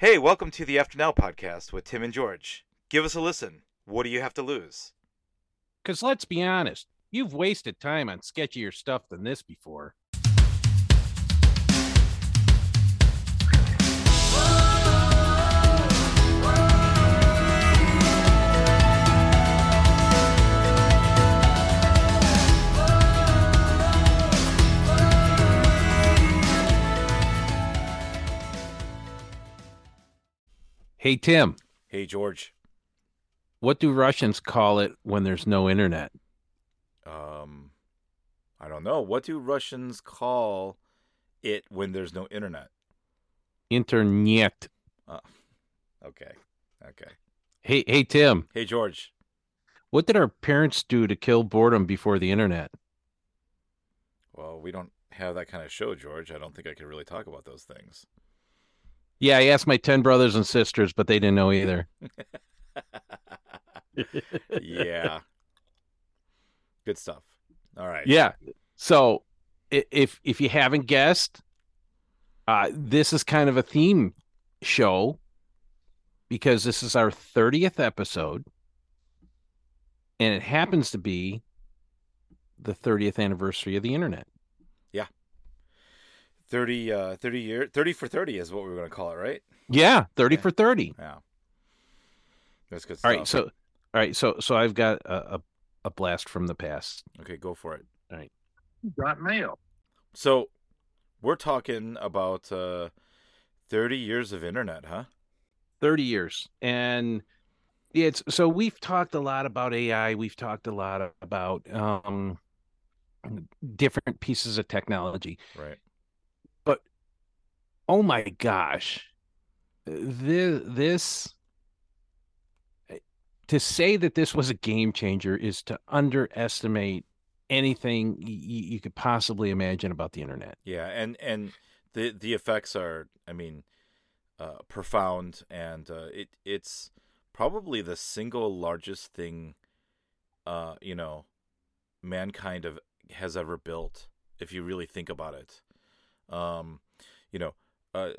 Hey, welcome to the After Now podcast with Tim and George. Give us a listen. What do you have to lose? Because let's be honest, you've wasted time on sketchier stuff than this before. Hey, Tim, Hey, George. what do Russians call it when there's no internet? Um, I don't know. What do Russians call it when there's no internet? Internet. Okay. Okay. Hey, hey, Tim, Hey, George. what did our parents do to kill boredom before the internet? Well, we don't have that kind of show, George. I don't think I could really talk about those things. Yeah, I asked my 10 brothers and sisters, but they didn't know either. yeah. Good stuff. All right. Yeah. So if if you haven't guessed, uh, this is kind of a theme show because this is our 30th episode. And it happens to be the 30th anniversary of the internet. 30, uh, 30 year, 30 for 30 is what we are going to call it, right? Yeah, 30 Yeah. for 30. Yeah. That's good stuff. All right, so all right, so so I've got a, a, a blast from the past. Okay, go for it. All right. Got mail. So, we're talking about uh, 30 years of internet, huh? 30 years. And it's so we've talked a lot about AI, we've talked a lot about um different pieces of technology. Right. Oh my gosh. This this to say that this was a game changer is to underestimate anything y- you could possibly imagine about the internet. Yeah, and and the the effects are, I mean, uh, profound, and uh, it it's probably the single largest thing, uh, you know, mankind of has ever built. If you really think about it, um, you know, a,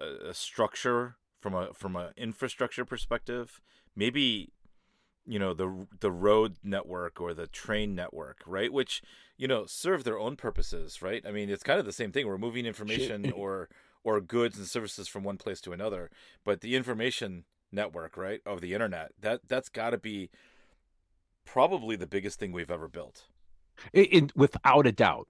a, a structure from a from an infrastructure perspective, maybe you know the the road network or the train network, right? Which you know serve their own purposes, right? I mean, it's kind of the same thing. We're moving information or or goods and services from one place to another, but the information network, right, of the internet that that's got to be probably the biggest thing we've ever built. It, it, without a doubt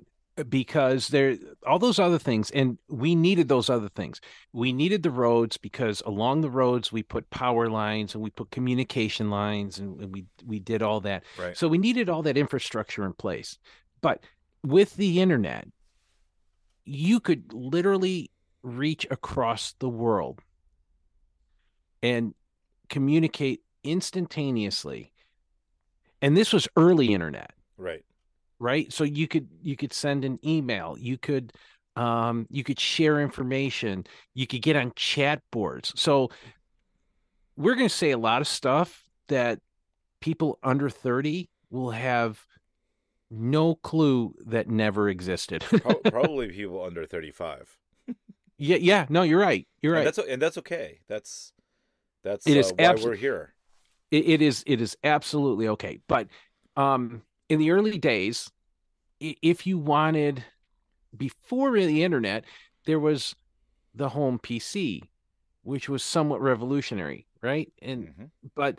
because there all those other things and we needed those other things. We needed the roads because along the roads we put power lines and we put communication lines and, and we we did all that. Right. so we needed all that infrastructure in place. But with the internet you could literally reach across the world and communicate instantaneously. And this was early internet. Right. Right? So you could you could send an email you could um you could share information you could get on chat boards. So we're going to say a lot of stuff that people under 30 will have no clue that never existed. Probably people under 35. yeah yeah. No you're right. You're And right. that's and that's okay. That's that's It uh, is why abso- we're here. it, it is it is absolutely okay. But um in the early days if you wanted before the internet there was the home pc which was somewhat revolutionary right and Mhm. but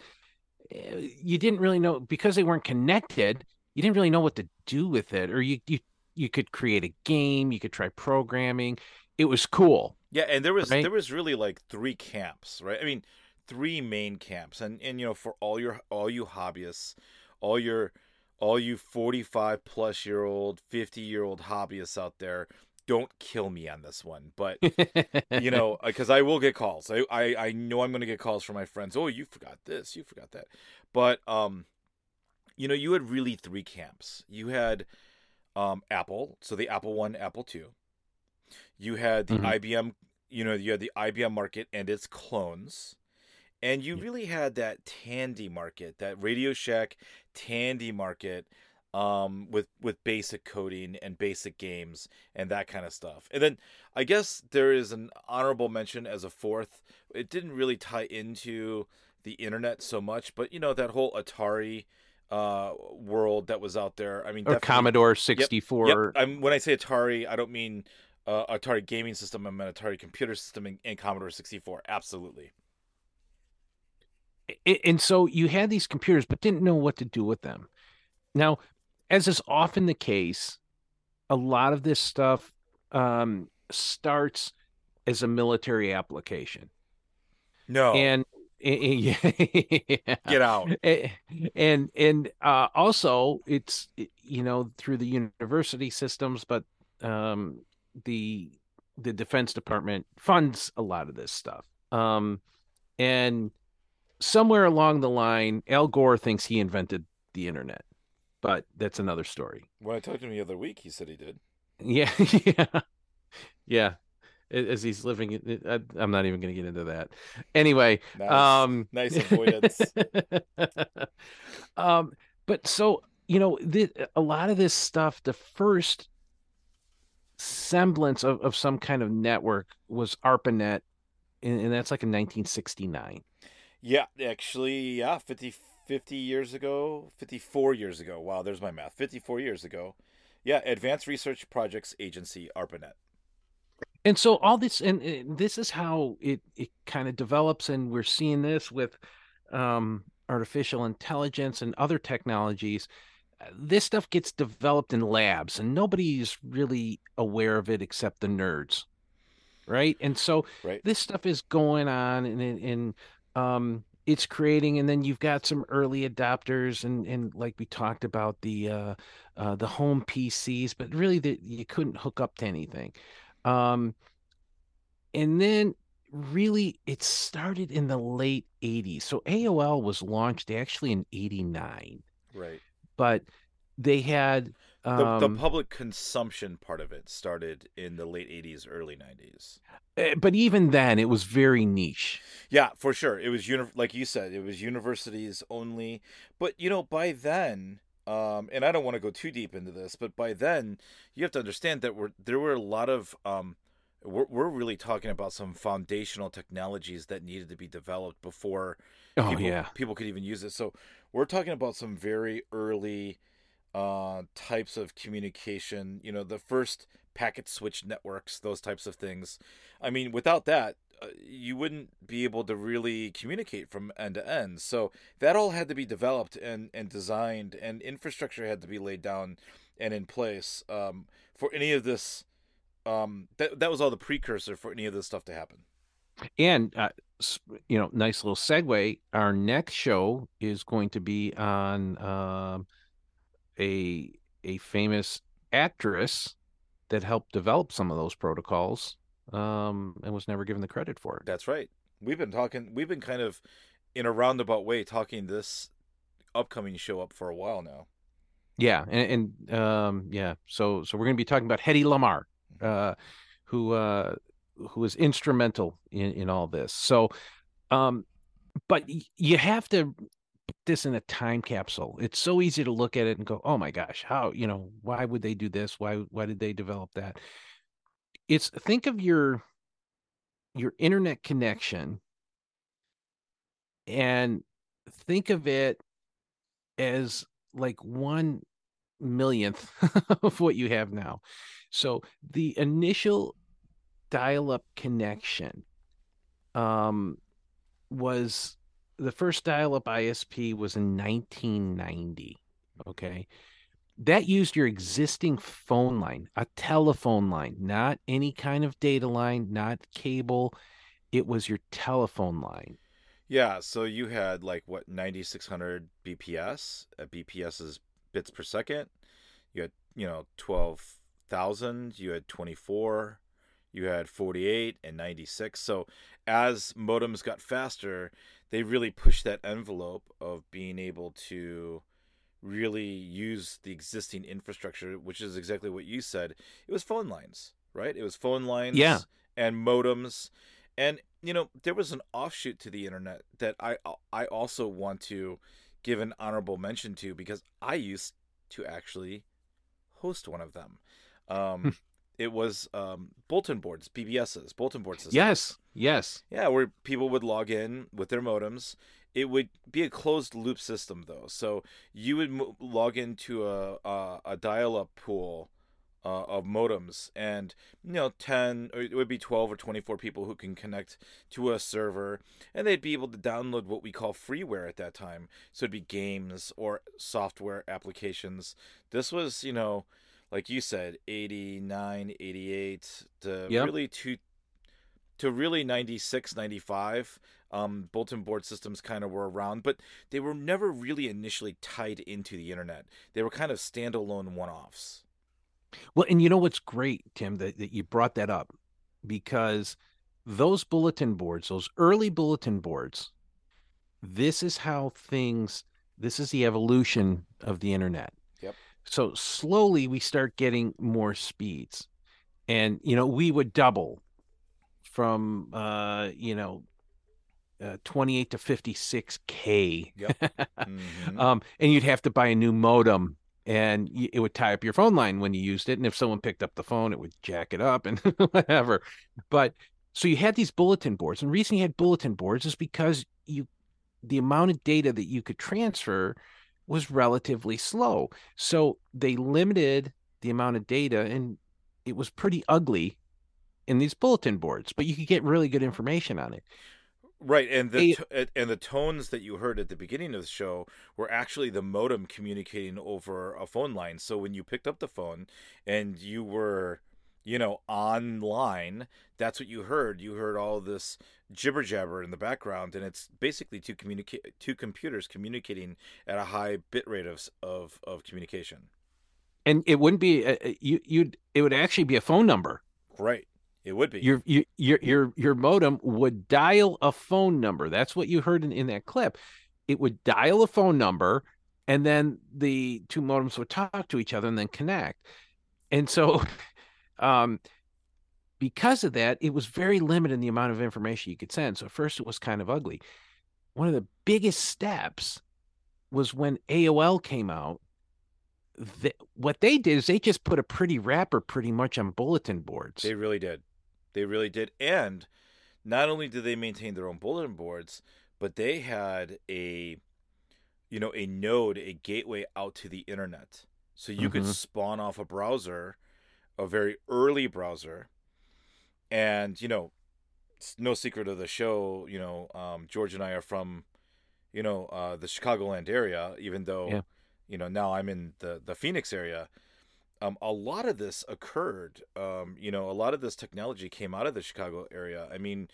uh, you didn't really know because they weren't connected you didn't really know what to do with it or you you you could create a game you could try programming it was cool Yeah, and there was Right? there was really like three camps, right? I mean, three main camps, and and you know for all your all you hobbyists, all your all you forty five plus year old, fifty year old hobbyists out there, don't kill me on this one, but you know because I will get calls. I I, I know I'm going to get calls from my friends. Oh, you forgot this, you forgot that, but um, you know you had really three camps. You had um Apple, so the Apple One, Apple Two. You had the Mhm. IBM, you know, you had the IBM market and its clones. And you Yeah. really had that Tandy market, that Radio Shack Tandy market um, with with basic coding and basic games and that kind of stuff. And then I guess there is an honorable mention as a fourth. It didn't really tie into the internet so much, but you know that whole Atari uh, world that was out there. I mean, or Commodore 64. Yep. I'm, when I say Atari, I don't mean uh, Atari gaming system. I mean Atari computer system and, and Commodore 64. Absolutely. And so you had these computers but didn't know what to do with them now as is often the case a lot of this stuff um, starts as a military application No. and yeah, Get out. And and uh, also it's you know through the university systems but um, the the defense department funds a lot of this stuff um, and somewhere along the line al gore thinks he invented the internet but that's another story When I talked to him the other week, he said he did. yeah yeah yeah as he's living i'm not even going to get into that anyway Nice. um nice avoidance. um but so you know the, a lot of this stuff the first semblance of, of some kind of network was arpanet and, and that's like in 1969 yeah, actually, yeah, 50, 50 years ago, 54 years ago. Wow, there's my math. 54 years ago. Yeah, Advanced Research Projects Agency, ARPANET. and so all this and, and this is how it it kind of develops and we're seeing this with um artificial intelligence and other technologies this stuff gets developed in labs and nobody's really aware of it except the nerds right and so Right. this stuff is going on and and, and um it's creating and then you've got some early adopters and and like we talked about the uh, uh the home PCs but really the, you couldn't hook up to anything. Um and then really it started in the late 80s so AOL was launched actually in 89 Right. but they had The, um, the public consumption part of it started in the late 80s, early 90s. eh, but even then it was very niche Yeah, for sure. It was uni- like you said, it was universities only. But you know, by then, um, and I don't want to go too deep into this, but by then, you have to understand that we're, there were a lot of um, we're we're really talking about some foundational technologies that needed to be developed before oh people, yeah people could even use it. So we're talking about some very early uh, types of communication. You know, the first packet switch networks, those types of things. I mean, without that, uh, you wouldn't be able to really communicate from end to end. So that all had to be developed and and designed, and infrastructure had to be laid down and in place um, for any of this. Um, that that was all the precursor for any of this stuff to happen. And uh, you know, nice little segue. Our next show is going to be on um, a a famous actress that helped develop some of those protocols um, and was never given the credit for it. That's right. We've been talking. We've been kind of in a roundabout way talking this upcoming show up for a while now. Yeah, and, and um, yeah, so so we're going to be talking about Hedy Lamarr, uh, who uh, who was instrumental in in all this. So, um, but you have to this in a time capsule. It's so easy to look at it and go, "Oh my gosh, how you know why would they do this? Why why did they develop that?" It's think of your your internet connection and think of it as like one millionth of what you have now. So the initial dial-up connection um, was the first dial-up ISP was in 1990. Okay. That used your existing phone line, a telephone line, not any kind of data line, not cable. It was your telephone line. Yeah. So you had like what ninety six hundred BPS. Uh, BPS is bits per second. You had you know twelve thousand. You had twenty four. You had forty eight and ninety six. So as modems got faster, they really pushed that envelope of being able to really use the existing infrastructure, which is exactly what you said. It was phone lines, right? It was phone lines Yeah. and modems. And you know, there was an offshoot to the internet that I I also want to give an honorable mention to because I used to actually host one of them. Um, it was um, bulletin boards, BBSs, bulletin board systems. Yes, yes. Yeah, where people would log in with their modems. It would be a closed loop system though, so you would mo- log into a a, a dial-up pool uh, of modems, and you know, ten or it would be twelve or twenty-four people who can connect to a server, and they'd be able to download what we call freeware at that time. So it'd be games or software applications. This was, you know, like you said, 89, 88 to Yep. really to to really 96, 95. Um, bulletin board systems kind of were around, but they were never really initially tied into the internet. They were kind of standalone one-offs. Well, and you know what's great, Tim, that, that you brought that up because those bulletin boards, those early bulletin boards, this is how things, this is the evolution of the internet. Yep. So slowly we start getting more speeds. And, you know, we would double from, uh, you know, uh, 28 to 56K. Mhm. Um, and you'd have to buy a new modem and it would tie up your phone line when you used it. And if someone picked up the phone, it would jack it up and whatever. But so you had these bulletin boards. And the reason you had bulletin boards is because you the amount of data that you could transfer was relatively slow. So they limited the amount of data and it was pretty ugly in these bulletin boards, but you could get really good information on it. Right, and the and the tones that you heard at the beginning of the show were actually the modem communicating over a phone line. So when you picked up the phone and you were, you know, online, that's what you heard. You heard all this jibber jabber in the background, and it's basically two communicate two computers communicating at a high bit rate of of, of communication. And it wouldn't be a, a- you you'd it would actually be a phone number. Right, it would be. your your your your your modem would dial a phone number. That's what you heard in, in that clip. It would dial a phone number, and then the two modems would talk to each other and then connect. And so, um, because of that, it was very limited in the amount of information you could send. So at first, it was kind of ugly. One of the biggest steps was when AOL came out. What they did is they just put a pretty wrapper pretty much on bulletin boards. They really did. They really did. And not only did they maintain their own bulletin boards, but they had a you know, a node, a gateway out to the internet. So you could Mhm. spawn off a browser, a very early browser. And, you know, it's no secret of the show, you know, um, George and I are from, you know, uh, the Chicagoland area, even though, Yeah. you know, now I'm in the, the Phoenix area um, a lot of this occurred. Um, you know, a lot of this technology came out of the Chicago area. I mean,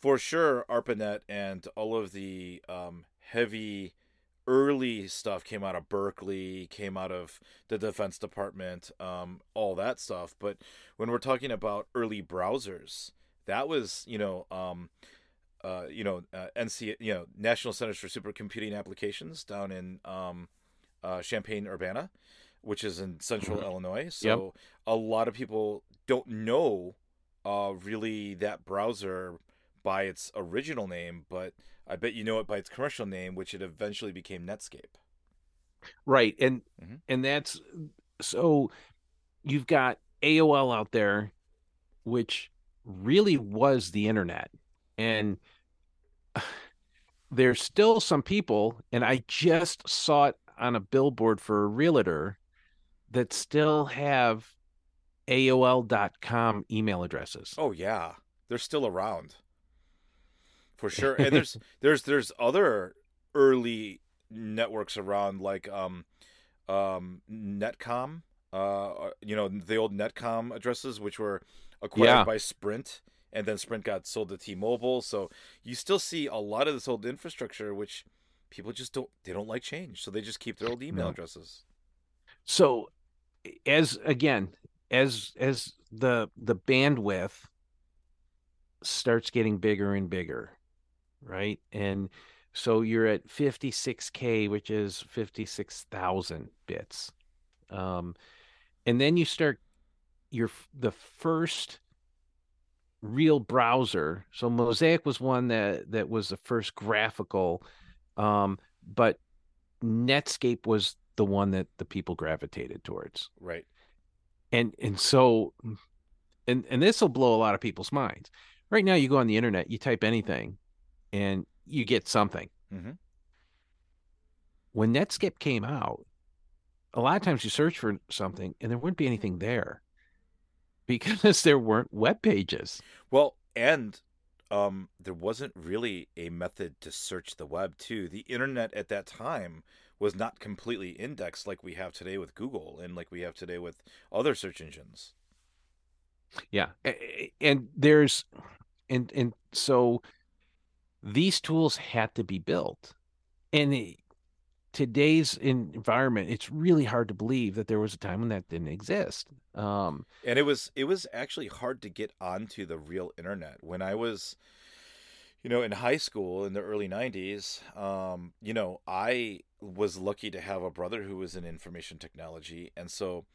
for sure, ARPANET and all of the um, heavy early stuff came out of Berkeley, came out of the Defense Department, um, all that stuff. But when we're talking about early browsers, that was, you know, um, uh, you know, uh, NC, you know, National Centers for Supercomputing Applications down in um, uh, Champaign Urbana, which is in central Mhm. Illinois. So a lot of people don't know uh, really that browser by its original name, but I bet you know it by its commercial name, which it eventually became Netscape. Right. And Mhm. and that's so you've got AOL out there which really was the internet. And there's still some people and I just saw it on a billboard for a realtor that still have AOL.com email addresses. Oh yeah, they're still around for sure. And there's there's there's other early networks around like um um Netcom, uh you know the old Netcom addresses which were acquired Yeah. by Sprint and then Sprint got sold to T-Mobile. So you still see a lot of this old infrastructure which people just don't they don't like change. So they just keep their old email No. addresses. so as again as as the the bandwidth starts getting bigger and bigger right and so you're at 56k which is 56,000 bits um and then you start your the first real browser so mosaic was one that that was the first graphical um but netscape was the one that the people gravitated towards. Right. And and so and and this will blow a lot of people's minds. Right now you go on the internet, you type anything and you get something. Mhm. When Netscape came out, a lot of times you search for something and there wouldn't be anything there because there weren't web pages. Well, and um, there wasn't really a method to search the web, too. The internet at that time was not completely indexed like we have today with Google and like we have today with other search engines. Yeah. And there's and and so these tools had to be built. And it- today's environment, it's really hard to believe that there was a time when that didn't exist. Um, And it was it was actually hard to get onto the real internet. When I was you know in high school in the early 90s, um, you know, I was lucky to have a brother who was in information technology and so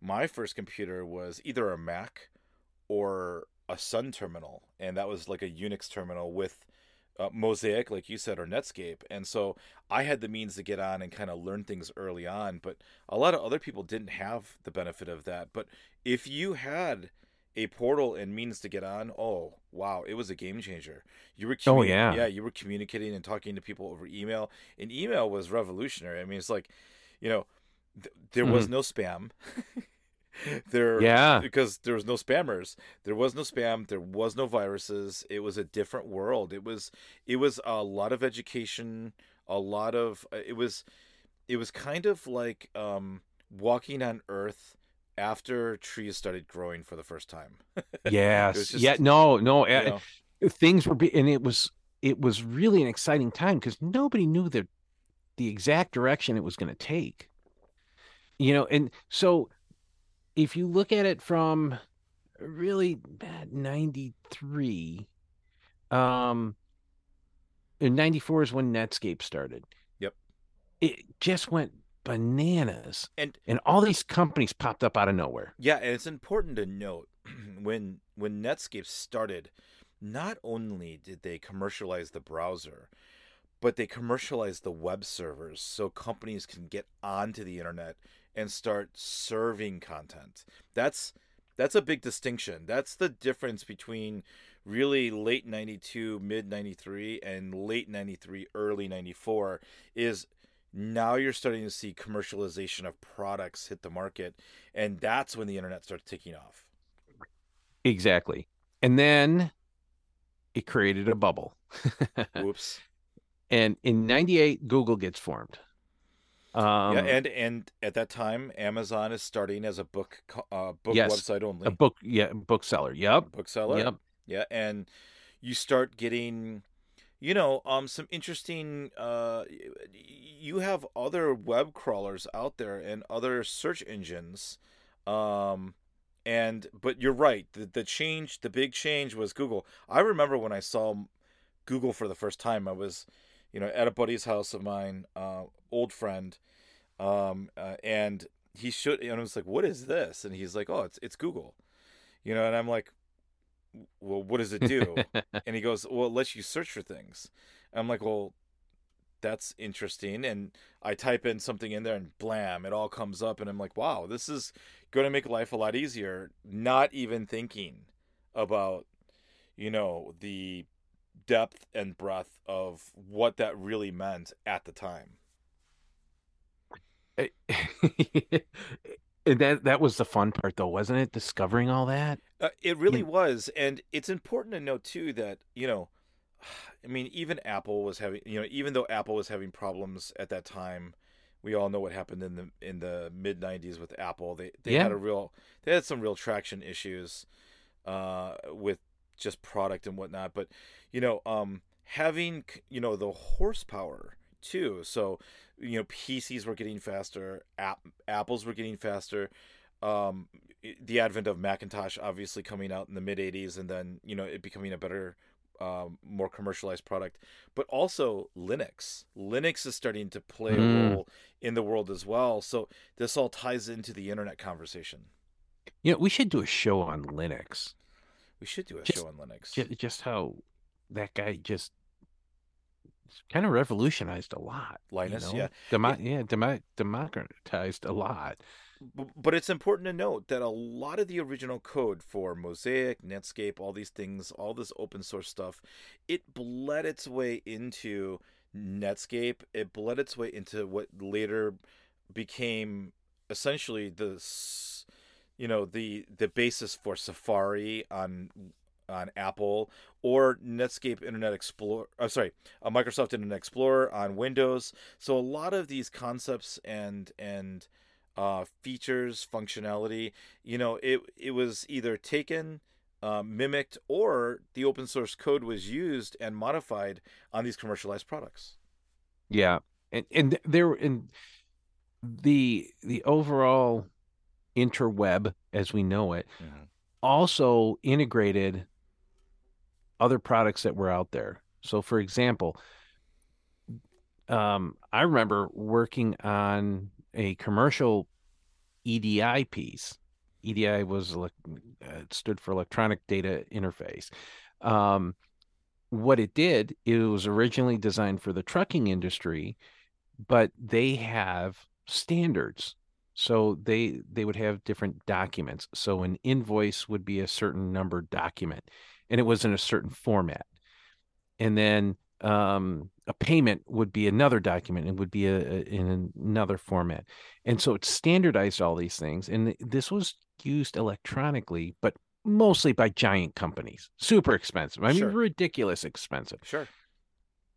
my first computer was either a Mac or a Sun terminal and that was like a Unix terminal with uh, Mosaic, like you said, or Netscape. And so I had the means to get on and kind of learn things early on, but a lot of other people didn't have the benefit of that. But if you had a portal and means to get on, oh wow, it was a game changer. You were Oh, yeah. yeah, you were communicating and talking to people over email, and email was revolutionary. I mean, it's like, you know, th- there was no spam. there yeah. because there was no spammers there was no spam there was no viruses it was a different world it was it was a lot of education a lot of uh, it was it was kind of like um walking on earth after trees started growing for the first time Yes. just- yeah. No, no. you uh, know? things were be- and it was it was really an exciting time because nobody knew the the exact direction it was going to take you know and so if you look at it from really bad 93 um in 94 is when netscape started. Yep. it just went bananas. And and all these companies popped up out of nowhere. Yeah, and it's important to note when when Netscape started, not only did they commercialize the browser, but they commercialized the web servers so companies can get onto the internet and start serving content. That's that's a big distinction. That's the difference between really late 92, mid 93 and late 93, early 94 is now you're starting to see commercialization of products hit the market and that's when the internet starts taking off. Exactly. And then it created a bubble. Whoops. And in 98 google gets formed um yeah and and at that time amazon is starting as a book uh, book Yes, website only. a book yeah bookseller yep bookseller. yep. Yeah and you start getting you know um some interesting uh you have other web crawlers out there and other search engines um and but you're right the, the change the big change was google. I remember when i saw google for the first time i was you know at a buddy's house of mine uh old friend um uh, and he should and i was like what is this? And he's like oh it's it's google you know and i'm like well what does it do? And he goes well it lets you search for things. I'm like well that's interesting and i type in something in there and blam it all comes up and i'm like wow this is going to make life a lot easier not even thinking about you know the depth and breadth of what that really meant at the time and that that was the fun part though wasn't it discovering all that Uh, it really You- was, and it's important to note too that you know, I mean, even Apple was having you know, even though Apple was having problems at that time, we all know what happened in the in the mid '90s with Apple. They they Yeah. had a real they had some real traction issues, uh, with just product and whatnot. But you know, um, having you know the horsepower too. So you know, PCs were getting faster, app Apples were getting faster. Um, the advent of Macintosh obviously coming out in the mid 80s and then you know it becoming a better um, more commercialized product but also Linux Linux is starting to play a Mm. role in the world as well so this all ties into the internet conversation you know we should do a show on linux we should do a Just- show on Linux just, how that guy just kind of revolutionized a lot. you know? yeah. Demo- yeah, demo- democratized a lot. But it's important to note that a lot of the original code for Mosaic, Netscape, all these things, all this open source stuff, it bled its way into Netscape. It bled its way into what later became essentially the you know the the basis for Safari on on Apple or Netscape Internet Explorer. I'm sorry, uh, Microsoft Internet Explorer on Windows. So a lot of these concepts and and uh, features, functionality, you know, it it was either taken, uh, mimicked, or the open source code was used and modified on these commercialized products. Yeah, and and there and the the overall interweb as we know it also integrated other products that were out there. So, for example, um, I remember working on a commercial EDI piece. EDI was uh, it stood for Electronic Data Interface. Um, what it did, it was originally designed for the trucking industry, but they have standards. So they they would have different documents. So an invoice would be a certain number document, and it was in a certain format. And then um, a payment would be another document and would be a, a- in another format. And so it standardized all these things. And this was used electronically, but mostly by giant companies, super expensive. I mean, Sure. ridiculous expensive. Sure.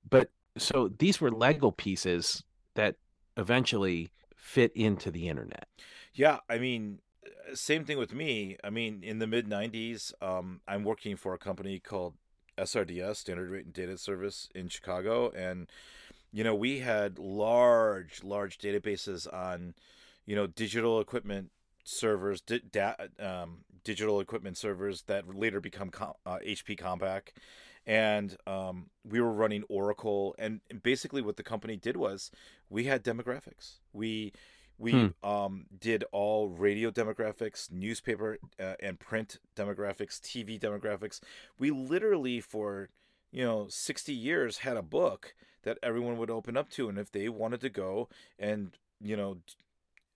But so these were Lego pieces that eventually fit into the internet. Yeah, I mean, uh, same thing with me. I mean, in the mid '90s, um, I'm working for a company called SRDS, Standard Rate and Data Service in Chicago, and you know, we had large, large databases on, you know, digital equipment servers, di- da- um, digital equipment servers that later become com- uh, HP Compaq, and um, we were running Oracle. And basically, what the company did was we had demographics. We we Hmm. um, did all radio demographics, newspaper uh, and print demographics, TV demographics. We literally, for you know, sixty years, had a book that everyone would open up to, and if they wanted to go and you know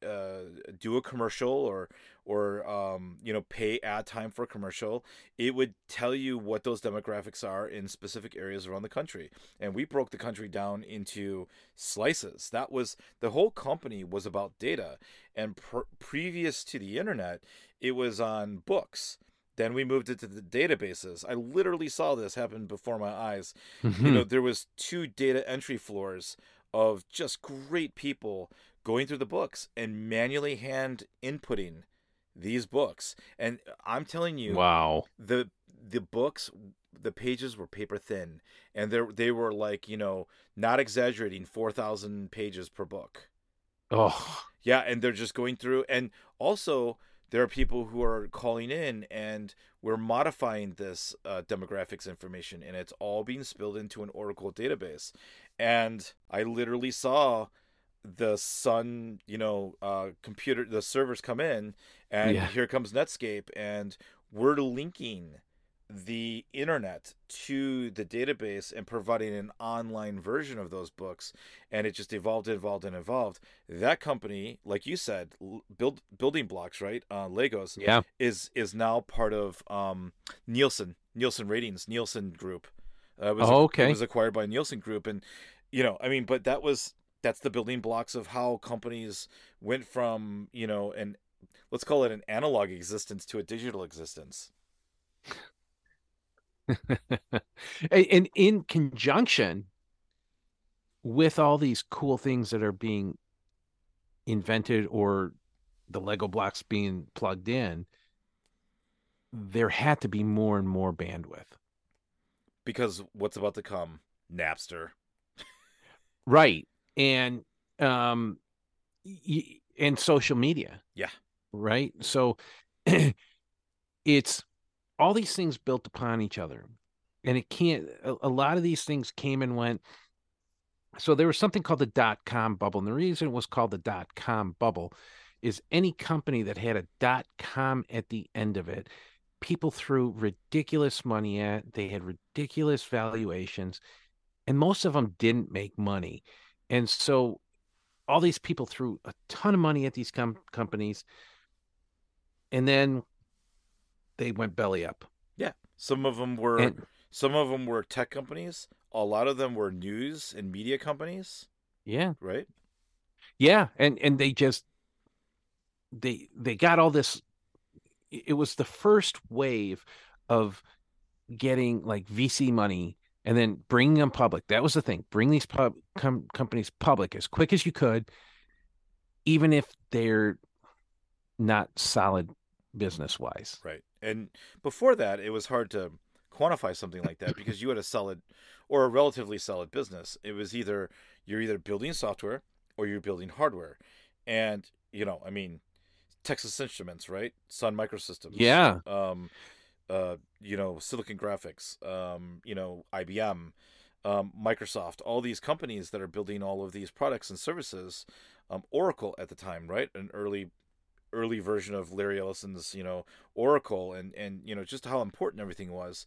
uh, do a commercial or or um, you know pay ad time for commercial, it would tell you what those demographics are in specific areas around the country. And we broke the country down into slices. That was the whole company was about data. And pr- previous to the internet, it was on books. Then we moved it to the databases. I literally saw this happen before my eyes you know there was two data entry floors of just great people going through the books and manually hand inputting these books. And i'm telling you wow. the the books the pages were paper thin. And they they were like you know not exaggerating 4000 pages per book. Oh, yeah, and they're just going through. And also there are people who are calling in and we're modifying this uh, demographics information and it's all being spilled into an Oracle database. And I literally saw the Sun, you know, uh, computer, the servers come in and Yeah. here comes Netscape and we're linking the internet to the database and providing an online version of those books and it just evolved evolved and evolved that company like you said build building blocks right uh, legos yeah. is is now part of um nielsen nielsen ratings nielsen group uh, it was, Oh, it okay. was acquired by nielsen group and you know i mean but that was that's the building blocks of how companies went from you know an let's call it an analog existence to a digital existence and, and in conjunction with all these cool things that are being invented or the Lego blocks being plugged in, there had to be more and more bandwidth. because what's about to come napster Right. And um y- and social media. Yeah. Right? So it's all these things built upon each other. And it can't a, a lot of these things came and went. So there was something called the dot com bubble. And the reason it was called the dot com bubble is any company that had a dot com at the end of it, people threw ridiculous money at, they had ridiculous valuations and most of them didn't make money. And so all these people threw a ton of money at these com- companies and then they went belly up. Yeah. Some of them were And some of them were tech companies. A lot of them were news and media companies, yeah, right? yeah, and and they just they they got all this it was the first wave of getting like VC money and then bringing them public. That was the thing. Bring these pub com- companies public as quick as you could, even if they're not solid business wise. Right. And before that, it was hard to quantify something like that because you had a solid or a relatively solid business. It was either you're either building software or you're building hardware. And, you know, I mean, Texas Instruments, right? Sun Microsystems. Yeah. Um uh, you know, Silicon Graphics, um, you know, IBM, um, Microsoft, all these companies that are building all of these products and services. Um, Oracle at the time, right? An early early version of Larry Ellison's, you know, Oracle and and you know just how important everything was.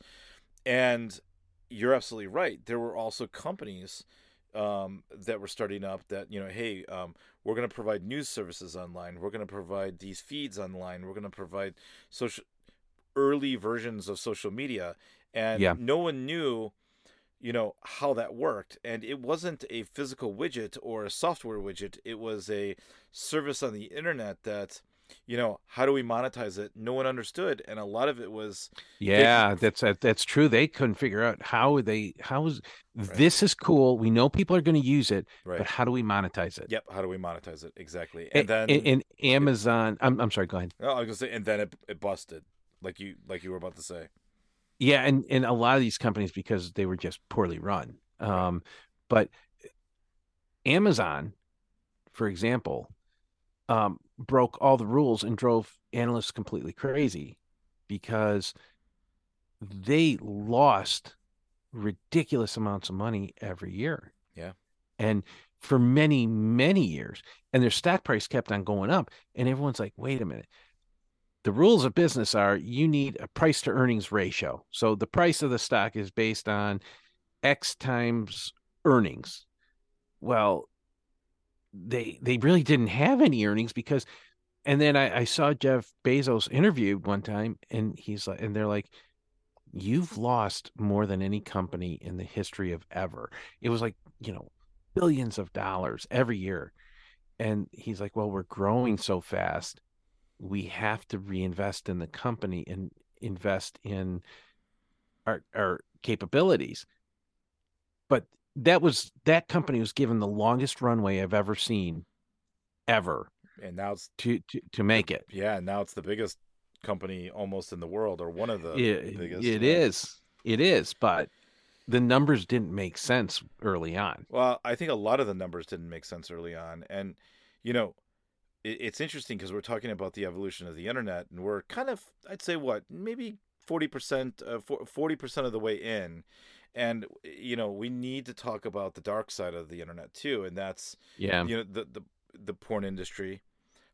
And you're absolutely right. There were also companies um, that were starting up that you know, hey, um, we're going to provide news services online. We're going to provide these feeds online. We're going to provide social early versions of social media, and Yeah. no one knew you know how that worked and it wasn't a physical widget or a software widget it was a service on the internet that you know how do we monetize it no one understood and a lot of it was Yeah, that's uh, that's true. They couldn't figure out how they how is this is cool. We know people are going to use it, right but how do we monetize it? yep how do we monetize it exactly A- and then in and Amazon. I'm I'm sorry. Go ahead. oh, i was gonna say and then it, it busted like you like you were about to say Yeah, and and a lot of these companies because they were just poorly run. Um, but Amazon, for example, um, broke all the rules and drove analysts completely crazy because they lost ridiculous amounts of money every year. Yeah. And for many, many years. And their stock price kept on going up. And everyone's like, wait a minute. The rules of business are you need a price to earnings ratio. So the price of the stock is based on X times earnings. Well, they they really didn't have any earnings because and then I, I saw Jeff Bezos interviewed one time and he's like and they're like, You've lost more than any company in the history of ever. It was like, you know, billions of dollars every year. And he's like, Well, we're growing so fast, we have to reinvest in the company and invest in our our capabilities. But that was that company was given the longest runway I've ever seen ever and now it's to to, to make it. yeah now it's the biggest company almost in the world or one of the It, biggest it is. It is, but the numbers didn't make sense early on. Well, I think a lot of the numbers didn't make sense early on, and you know, it's interesting because we're talking about the evolution of the internet, and we're kind of, I'd say, what maybe forty percent, uh, forty percent of the way in, and you know, we need to talk about the dark side of the internet too, and that's Yeah. you know the the the porn industry,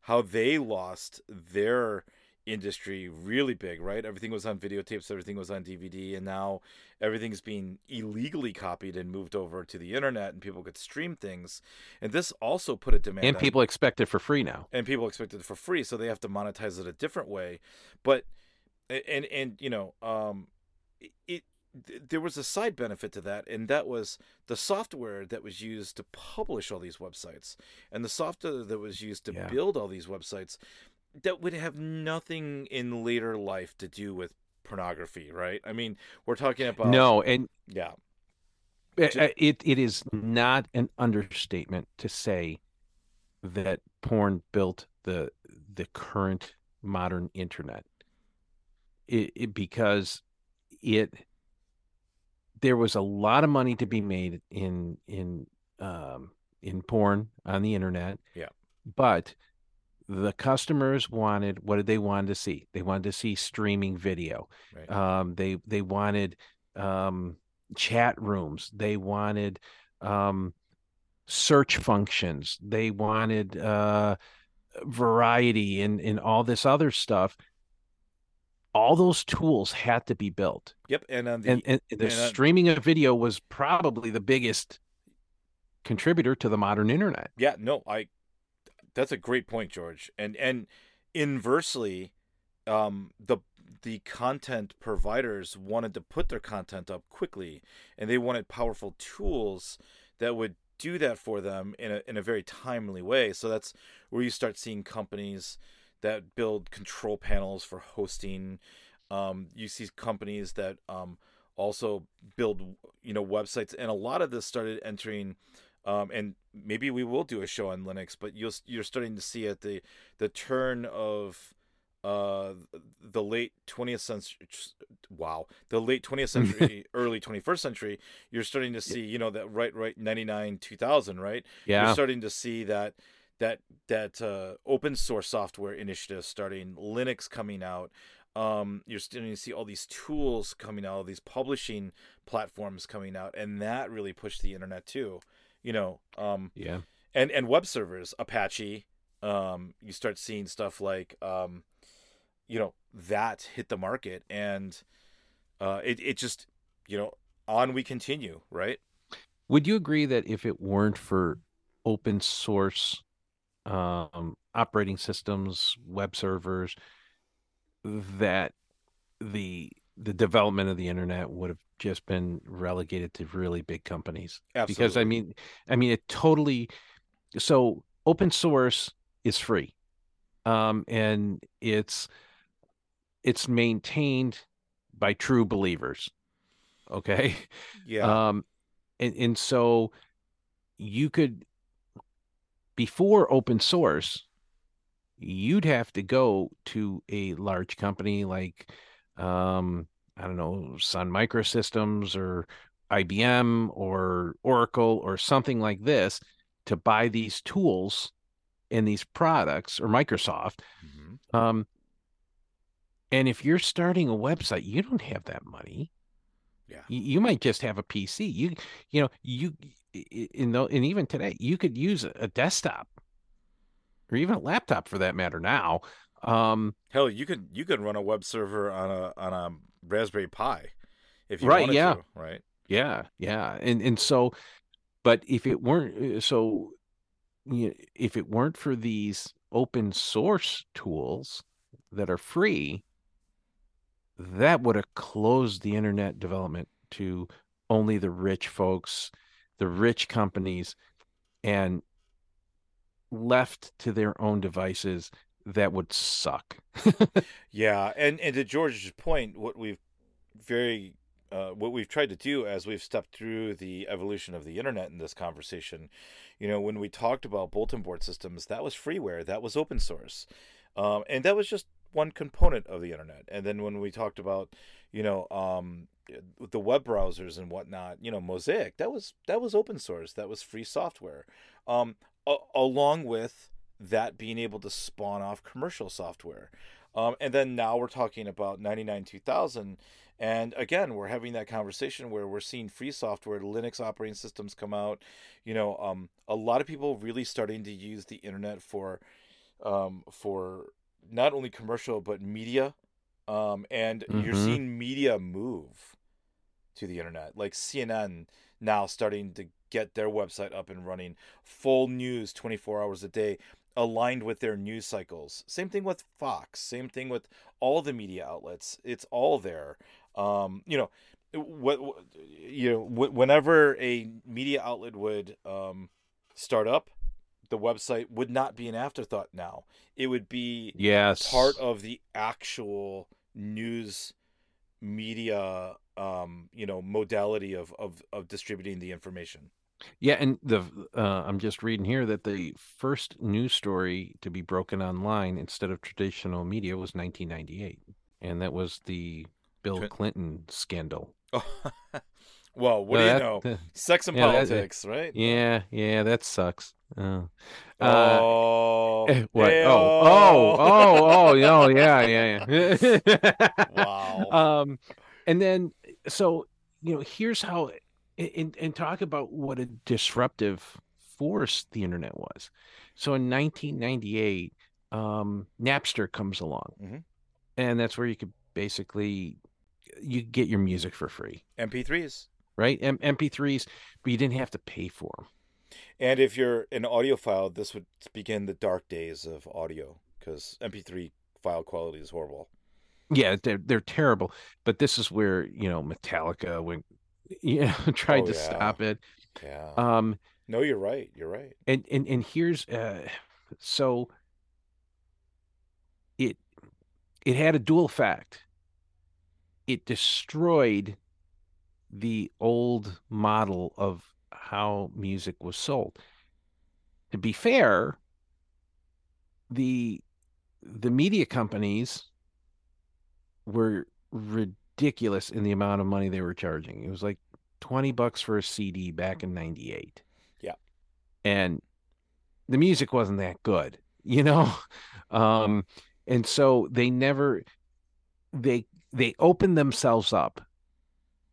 how they lost their industry really big, right? Everything was on videotapes, everything was on DVD, and now everything's being illegally copied and moved over to the internet, and people could stream things. And this also put a demand And on- people expect it for free now. and people expect it for free, so they have to monetize it a different way. But and and you know, um, it, it there was a side benefit to that, and that was the software that was used to publish all these websites, and the software that was used to Yeah. build all these websites, that would have nothing in later life to do with pornography, right? I mean, we're talking about no, and yeah, uh, uh, it it is not an understatement to say that porn built the the current modern internet. It, it because it there was a lot of money to be made in in um in porn on the internet. Yeah. But the customers wanted what did they want to see? They wanted to see streaming video. right. Um, they they wanted um, chat rooms. They wanted um, search functions. They wanted uh, variety and and all this other stuff. all those tools had to be built. Yep, and on the and, and the and, uh, streaming of video was probably the biggest contributor to the modern internet. Yeah, no, I that's a great point, George. And and inversely, um the the content providers wanted to put their content up quickly and they wanted powerful tools that would do that for them in a in a very timely way. So that's where you start seeing companies that build control panels for hosting. Um, you see companies that um, also build you know websites, and a lot of this started entering. Um, and maybe we will do a show on Linux, but you'll you're starting to see at the the turn of uh, the late 20th century wow the late 20th century early 21st century you're starting to see you know that right right 99 2000 right? Yeah. you're starting to see that that that uh, open source software initiative starting linux coming out. Um, you're starting to see all these tools coming out all these publishing platforms coming out and that really pushed the internet too you know um, yeah. and and web servers apache um, you start seeing stuff like um, you know that hit the market and uh, it, it just you know on we continue right Would you agree that if it weren't for open source um, operating systems, web servers, that the the development of the internet would have just been relegated to really big companies? absolutely Because I mean, I mean, it totally. So open source is free, um, and it's it's maintained by true believers. Okay. yeah Um, and, and so you could, before open source, you'd have to go to a large company like, um, I don't know, Sun Microsystems or IBM or Oracle or something like this to buy these tools and these products or Microsoft. Mhm. Um, and if you're starting a website, you don't have that money yeah you, you might just have a PC. You you know you in the, and even today you could use a, a desktop or even a laptop for that matter. Now, um, hell you could you could run a web server on a on a raspberry pi if you Right, yeah. to right yeah, yeah, and and so, but if it weren't uh, so, you know, if it weren't for these open source tools that are free, that would have closed the internet development to only the rich folks, the rich companies, and left to their own devices, that would suck. Yeah, and and to George's point, what we've very uh, what we've tried to do as we've stepped through the evolution of the internet in this conversation, you know, when we talked about bulletin board systems, that was freeware, that was open source, um, and that was just one component of the internet. And then when we talked about, you know, um, the web browsers and whatnot, you know, Mosaic, that was that was open source, that was free software, um, a- along with that being able to spawn off commercial software. Um, and then now we're talking about 99 2000. And again, we're having that conversation where we're seeing free software, Linux operating systems come out. You know, um, a lot of people really starting to use the internet for, um, for not only commercial but media. Um, and you're Mhm. seeing media move to the internet, like CNN now starting to get their website up and running, full news 24 hours a day aligned with their news cycles. Same thing with Fox. Same thing with all the media outlets. It's all there. Um, you know, what what- you know, wh- whenever a media outlet would um, start up, the website would not be an afterthought. Now it would be yes, part of the actual news media um you know modality of of of distributing the information Yeah, and the uh, I'm just reading here that the first news story to be broken online instead of traditional media was 1998, and that was the Bill Clinton scandal. well what do you that- know that- sex and yeah, that- politics right yeah, yeah, that sucks. Oh. Uh, oh eh, what? hey-oh. Oh, oh, oh, oh, yeah, yeah, yeah. Wow. Um, and then so you know, here's how, and and talk about what a disruptive force the internet was. So in 1998, um, Napster comes along, Mhm. and that's where you could basically you get your music for free, MP3s. right? M- MP3s, but you didn't have to pay for them. And if you're an audiophile, this would begin the dark days of audio because MP3 file quality is horrible. Yeah, they're they're terrible. But this is where you know Metallica went, you know, tried Oh, to yeah. stop it. Yeah. Um, no, you're right. You're right. and and and here's uh, so it it had a dual fact. It destroyed the old model of how music was sold. To be fair, the the media companies were ridiculous in the amount of money they were charging. It was like 20 bucks for a CD back in 98. Yeah. And the music wasn't that good, you know? Um and so they never they they opened themselves up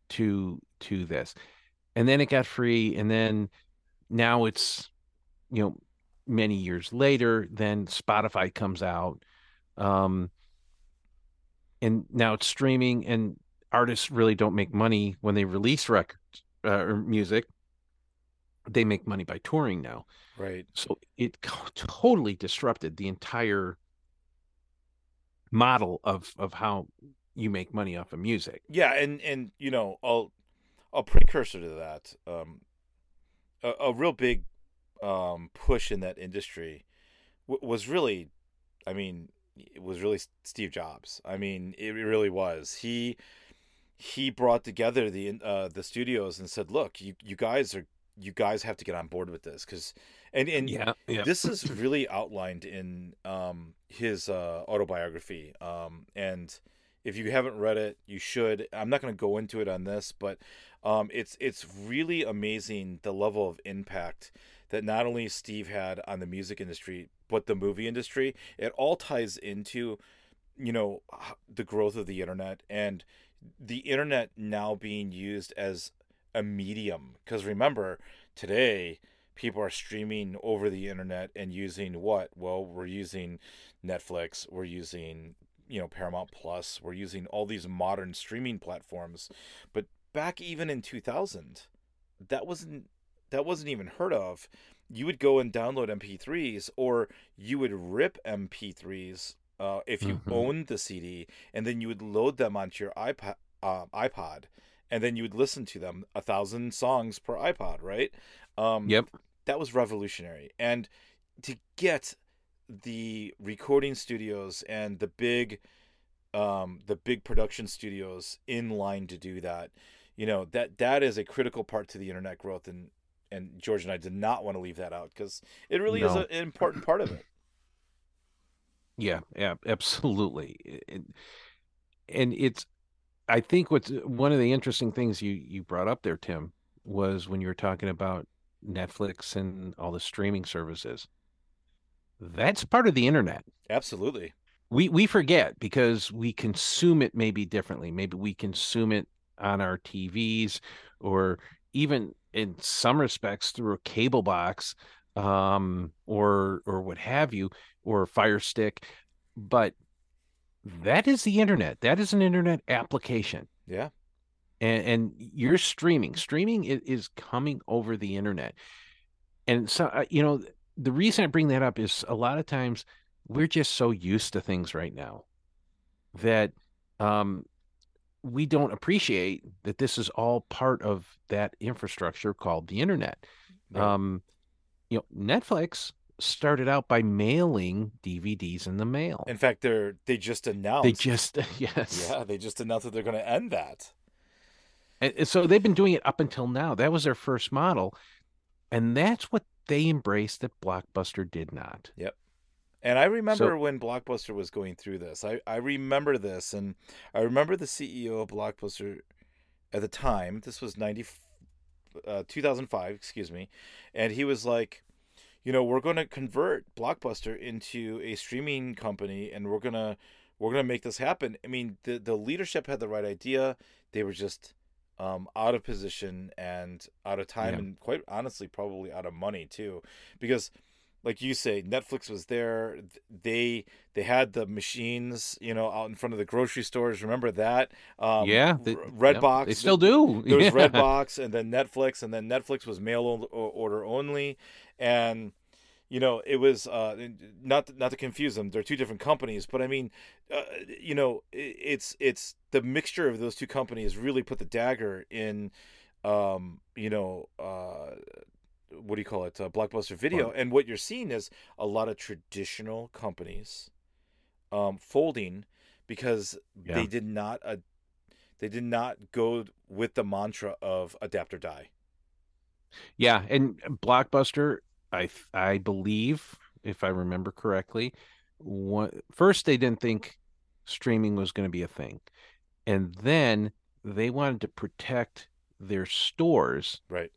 to to this. And then it got free and then now it's you know many years later then Spotify comes out um and now it's streaming and artists really don't make money when they release records uh, or music. They make money by touring now. Right. so it totally disrupted the entire model of of how you make money off of music. Yeah, and and you know, a a precursor to that, um, a, a real big um push in that industry w- was really, I mean, was really Steve Jobs. I mean, it really was. He he brought together the uh the studios and said, "Look, you you guys are you guys have to get on board with this because and and yeah yeah this is really outlined in um, his uh, autobiography. Um, and if you haven't read it, you should. I'm not going to go into it on this, but um, it's it's really amazing the level of impact that not only Steve had on the music industry, but the movie industry. It all ties into, you know, the growth of the internet and the internet now being used as a medium. Because remember, today people are streaming over the internet and using what? Well, we're using Netflix, we're using you know Paramount Plus, we're using all these modern streaming platforms. But back even in 2000, that wasn't that wasn't even heard of. You would go and download MP3s, or you would rip MP3s uh, if you Mhm. owned the CD, and then you would load them onto your iPod, uh, iPod, and then you would listen to them a thousand songs per iPod, right? Um, yep that was revolutionary and to get the recording studios and the big um the big production studios in line to do that you know that that is a critical part to the internet growth and and George and I did not want to leave that out because it really is a, an important part of it Yeah, yeah, absolutely. It- and it's, I think what's one of the interesting things you you brought up there, Tim, was when you were talking about Netflix and all the streaming services. That's part of the internet. absolutely We we forget because we consume it maybe differently. Maybe we consume it on our TVs or even in some respects through a cable box um or or what have you or a fire stick but that is the internet. That is an internet application. Yeah. And and you're streaming. Streaming is, is coming over the internet. And so uh, you know the reason i bring that up is a lot of times we're just so used to things right now that um we don't appreciate that this is all part of that infrastructure called the internet Right. um you know netflix started out by mailing dvds in the mail in fact they're they just announced they just yes yeah they just announced that they're going to end that And, and so they've been doing it up until now. That was their first model. And that's what they embraced that Blockbuster did not. And I remember So- when Blockbuster was going through this. I, I remember this, and I remember the CEO of Blockbuster at the time. This was 90, uh, 2005, excuse me. And he was like, you know, we're going to convert Blockbuster into a streaming company, and we're gonna we're gonna make this happen. I mean, the the leadership had the right idea. They were just um, out of position and out of time, Yeah. and quite honestly, probably out of money too, because like you say, Netflix was there. They they had the machines, you know, out in front of the grocery stores. Remember that? Um, yeah, they, Redbox. Yep, they still do. There was yeah. Redbox, and then Netflix, and then Netflix was mail order only, and you know it was uh, not not to confuse them. They're two different companies, but I mean, uh, you know, it's it's the mixture of those two companies really put the dagger in, um, you know. Uh, what do you call it? Uh, blockbuster video, and what you're seeing is a lot of traditional companies um, folding because yeah. they did not uh, they did not go with the mantra of adapt or die. Yeah, and Blockbuster, I I believe, if I remember correctly, one, first they didn't think streaming was going to be a thing, and then they wanted to protect their stores right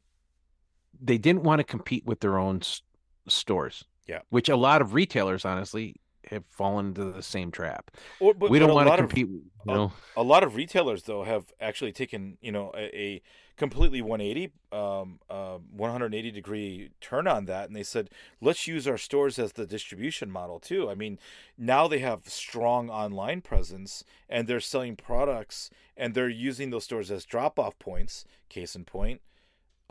they didn't want to compete with their own s- stores. Yeah. Which a lot of retailers, honestly, have fallen into the same trap. Or, but, we don't want to compete. Of, you know? a, a, lot of retailers though have actually taken you know a, a completely 180, um, uh, 180 degree turn on that, and they said let's use our stores as the distribution model too. I mean, now they have strong online presence and they're selling products and they're using those stores as drop off points. Case in point,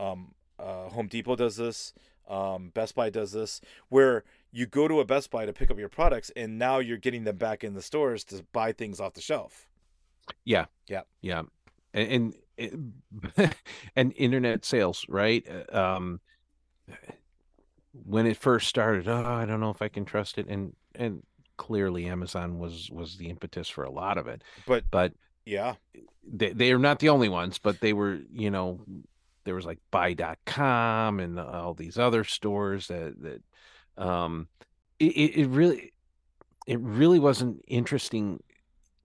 um, uh, Home Depot does this. Um, Best Buy does this, where you go to a Best Buy to pick up your products, and now you're getting them back in the stores to buy things off the shelf. Yeah, yeah, yeah, and and, and internet sales, right? Uh, um, when it first started, oh, I don't know if I can trust it, and and clearly Amazon was was the impetus for a lot of it. But but yeah, they they are not the only ones, but they were you know there was like buy.com and all these other stores that that um it, it really it really was an interesting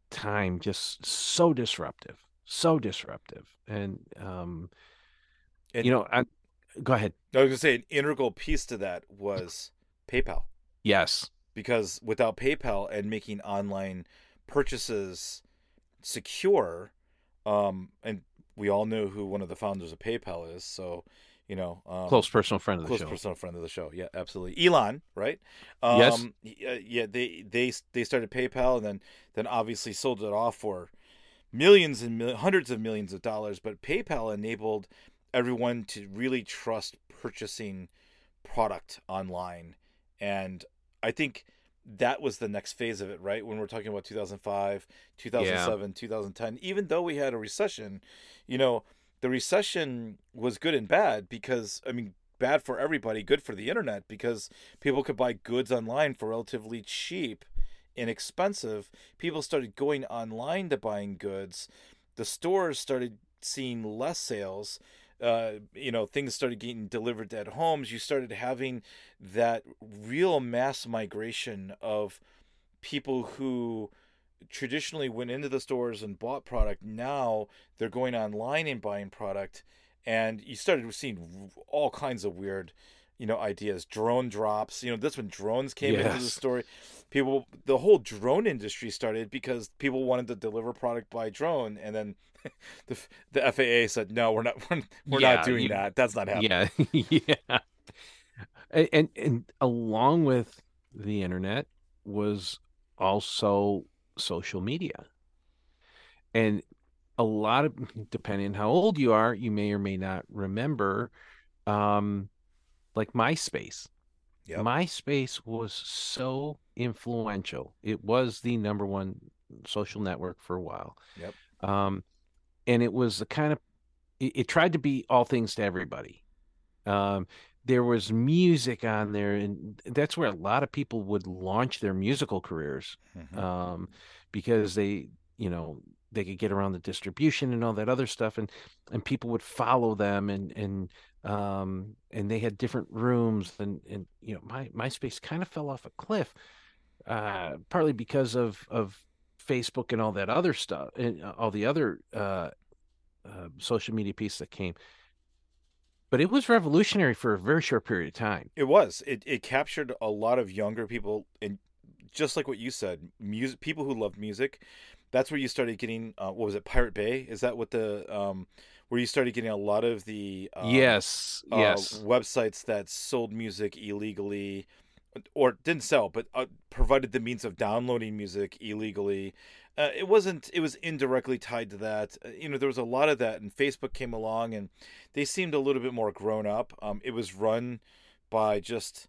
time just so disruptive so disruptive and um and, you know I, go ahead. I was gonna say an integral piece to that was paypal. Yes. Because without paypal and making online purchases secure um and we all know who one of the founders of PayPal is. So, you know, um, close personal friend of the close show. Close personal friend of the show. Yeah, absolutely. Elon, right? Um, yes. Yeah, they they they started PayPal and then then obviously sold it off for millions and mil- hundreds of millions of dollars. But PayPal enabled everyone to really trust purchasing product online, and I think that was the next phase of it, right? When we're talking about 2005, 2007, yeah. 2010, even though we had a recession, you know, the recession was good and bad because, I mean, bad for everybody, good for the internet because people could buy goods online for relatively cheap, inexpensive. People started going online to buying goods. The stores started seeing less sales uh, you know things started getting delivered at homes you started having that real mass migration of people who traditionally went into the stores and bought product. Now they're going online and buying product and you started seeing all kinds of weird you know ideas. Drone drops you know this when drones came yes. into the story. People the whole drone industry started because people wanted to deliver product by drone and then the the FAA said no, we're not we're, we're yeah, not doing you, that. That's not happening. Yeah, yeah. And and along with the internet was also social media, and a lot of depending on how old you are, you may or may not remember, um, like MySpace. Yep. MySpace was so influential. It was the number one social network for a while. Yep. Um, and it was the kind of it, it tried to be all things to everybody. Um, there was music on there, and that's where a lot of people would launch their musical careers, mm-hmm. um, because they, you know, they could get around the distribution and all that other stuff, and and people would follow them, and and um, and they had different rooms, and and you know, my MySpace kind of fell off a cliff, uh, partly because of of Facebook and all that other stuff, and uh, all the other uh, uh, social media piece that came. But it was revolutionary for a very short period of time. It was. It it captured a lot of younger people, and just like what you said, music people who love music. That's where you started getting. Uh, what was it? Pirate Bay. Is that what the um, where you started getting a lot of the um, yes, uh, yes, websites that sold music illegally or didn't sell but uh, provided the means of downloading music illegally. Uh, it wasn't it was indirectly tied to that. Uh, you know there was a lot of that and facebook came along and they seemed a little bit more grown up. Um, it was run by just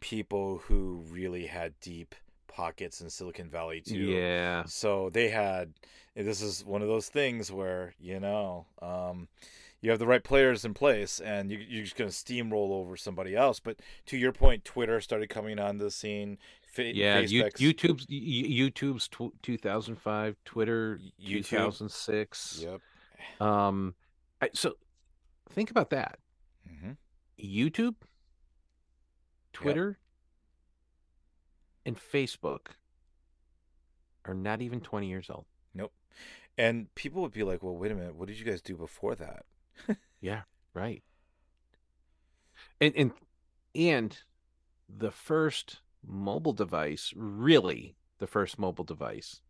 people who really had deep pockets in silicon valley too. Yeah. so they had this is one of those things where you know um, you have the right players in place and you, you're just going to steamroll over somebody else but to your point twitter started coming on the scene Fa- Yeah, you, YouTube's YouTube's tw 2005, Twitter YouTube. 2006. yep Um, I, so think about that. hmm YouTube, Twitter, and Facebook are not even 20 years old. Nope. And people would be like well wait a minute what did you guys do before that Yeah, right. And and and the first mobile device, really the first mobile device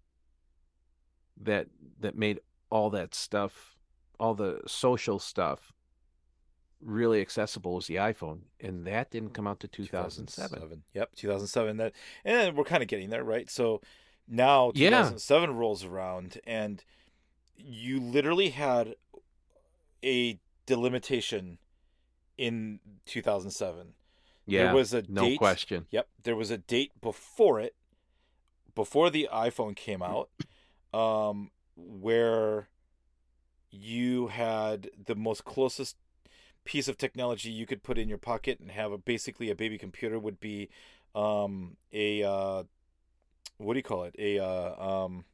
that that made all that stuff, all the social stuff really accessible was the iPhone, and that didn't come out to 2007. yep 2007 that and we're kind of getting there right so now Yeah. 2007 rolls around and you literally had a delimitation in 2007 Yeah, there was a no date question. Yep, there was a date before it, before the iPhone came out, um, where you had the most closest piece of technology you could put in your pocket and have a basically a baby computer would be um, a uh, what do you call it? A uh, um,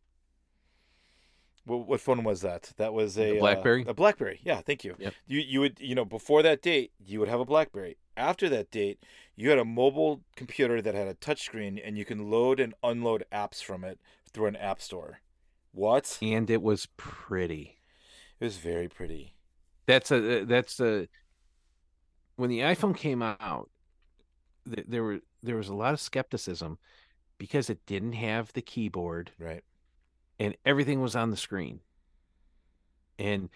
what, what phone was that? That was a uh, BlackBerry? a BlackBerry. Yeah, thank you. Yep. You you would you know before that date you would have a BlackBerry. After that date, you had a mobile computer that had a touchscreen and you can load and unload apps from it through an app store. What? And it was pretty. It was very pretty. that's a that's a when the iPhone came out th- there were there was a lot of skepticism because it didn't have the keyboard Right. And everything was on the screen and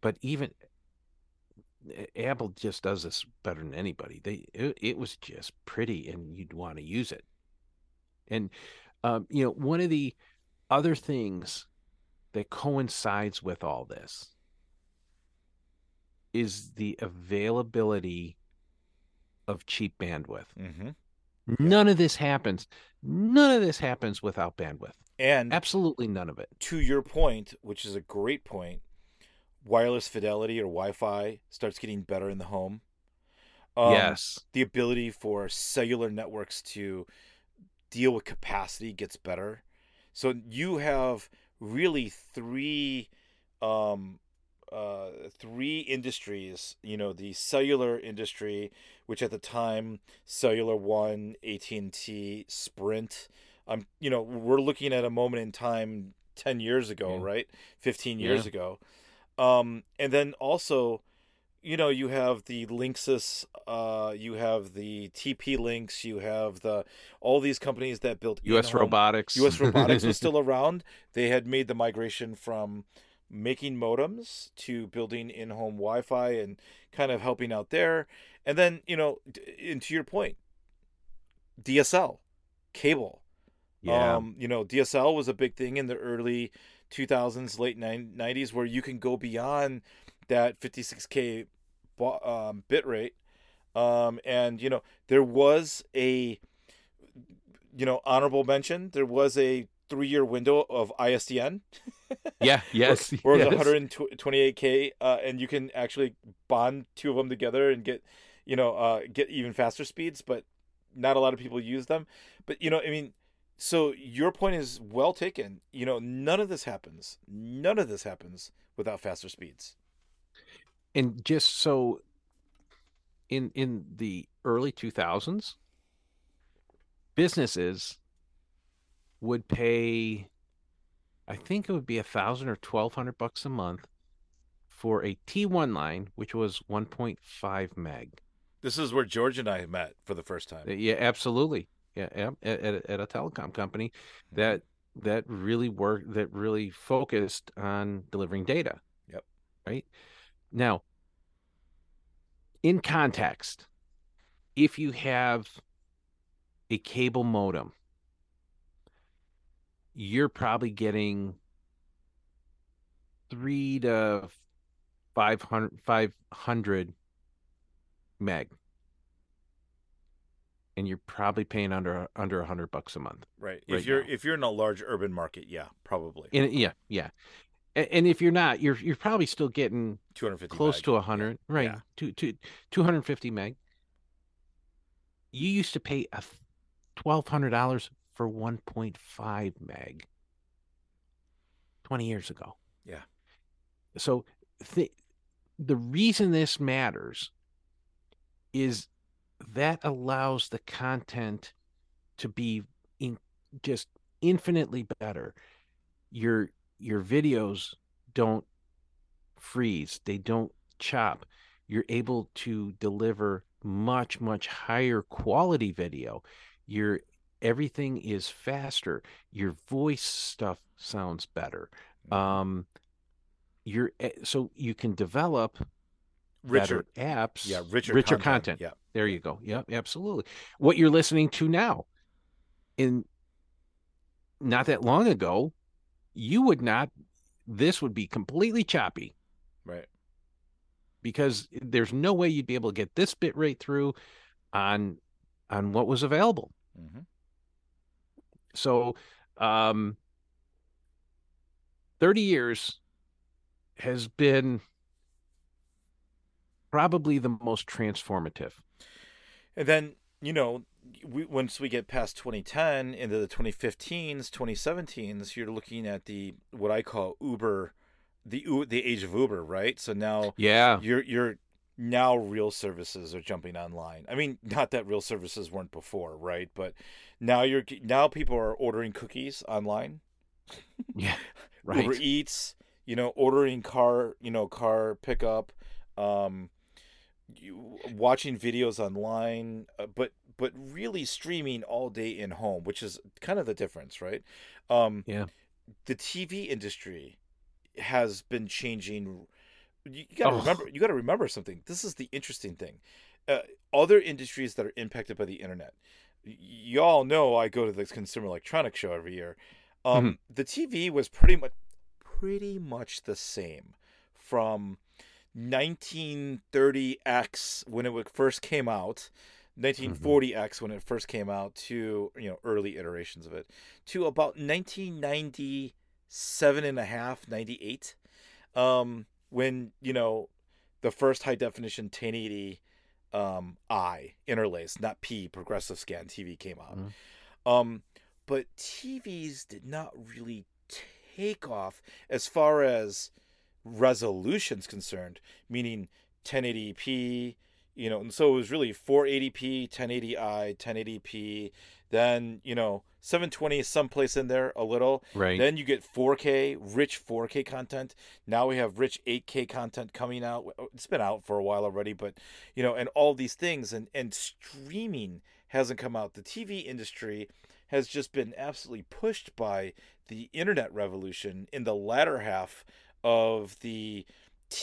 but even Apple just does this better than anybody they it, it was just pretty and you'd want to use it and um, you know one of the other things that coincides with all this is the availability of cheap bandwidth. Mm-hmm. None of this happens. None of this happens without bandwidth. And Absolutely none of it. to your point, which is a great point, wireless fidelity or Wi-Fi starts getting better in the home. Um, yes. the ability for cellular networks to deal with capacity gets better. So you have really three um uh three industries, you know, the cellular industry, which at the time Cellular One, AT&T, Sprint, um you know, we're looking at a moment in time 10 years ago, Yeah. right? 15 years Yeah. ago. Um and then also you know, you have the Linksys, uh, you have the TP Links, you have the all these companies that built US in-home- robotics. US Robotics was still around. They had made the migration from making modems to building in-home Wi-Fi and kind of helping out there. And then, you know, and to your point, DSL, cable. Yeah. Um, you know, DSL was a big thing in the early 2000s, late 90s, where you can go beyond that 56k um, bit rate. Um, and you know, there was a, you know, honorable mention. There was a three-year window of ISDN, yeah. Yes. where it yes. 128k, uh, and you can actually bond two of them together and get, you know, uh, get even faster speeds. But not a lot of people use them. But you know, I mean, so your point is well taken. You know, none of this happens. None of this happens without faster speeds. and just so in in the early 2000s businesses would pay i think it would be a thousand or twelve hundred bucks a month for a t1 line which was 1.5 meg This is where George and I met for the first time. Uh, yeah absolutely at, at, at a telecom company mm-hmm. that that really worked that really focused on delivering data Yep. right? Now, in context, if you have a cable modem, you're probably getting three to 500, 500 meg. And you're probably paying under under a hundred bucks a month. Right. Right if you're now. if you're in a large urban market, yeah, probably And yeah, yeah. A- And if you're not, you're you're probably still getting 250 close meg. to a hundred, right? Yeah. Two, two, 250 meg. You used to pay a twelve hundred dollars for one point five meg. Twenty years ago. Yeah. So th- the reason this matters is that allows the content to be in just infinitely better. Your your videos don't freeze, they don't chop. You're able to deliver much much higher quality video. Your everything is faster. Your voice stuff sounds better. Mhm. Um you're eh, so you can develop richer, apps. yeah, richer, richer content. content. Yeah, There you go. Yep, absolutely. What you're listening to now, in not that long ago, you would not. This would be completely choppy right. because there's no way you'd be able to get this bit rate through on on what was available. hmm So, um, 30 years has been probably the most transformative. And then you know, we, once we get past 2010 into the 2015s, 2017s, you're looking at the what I call Uber, the the age of Uber, right? So now Yeah. you're you're now real services are jumping online. I mean, not that real services weren't before, right? But now you're now people are ordering cookies online. Yeah. Right. Uber Eats, you know, ordering car, you know, car pickup, um, you, watching videos online, uh, but but really streaming all day in home, which is kind of the difference, right? Um, Yeah. The TV industry has been changing. You, you got to Oh. remember. You got to remember something. This is the interesting thing. Uh, other industries that are impacted by the internet. Y- y'all know I go to the Consumer Electronics Show every year. Um, The TV was pretty much pretty much the same from 1930x when it first came out, 1940x when it first came out to you know early iterations of it to about 1997 and a half 98 um when you know the first high definition 1080 um i interlace not p progressive scan tv came out Mhm. um but tvs did not really take off as far as resolution's concerned meaning 1080p you know and so it was really 480p 1080i 1080p then you know 720 is someplace in there a little Right. then you get 4K, rich 4K content. Now we have rich 8K content coming out. It's been out for a while already, but you know, and all these things and and streaming hasn't come out. The TV industry has just been absolutely pushed by the internet revolution in the latter half of the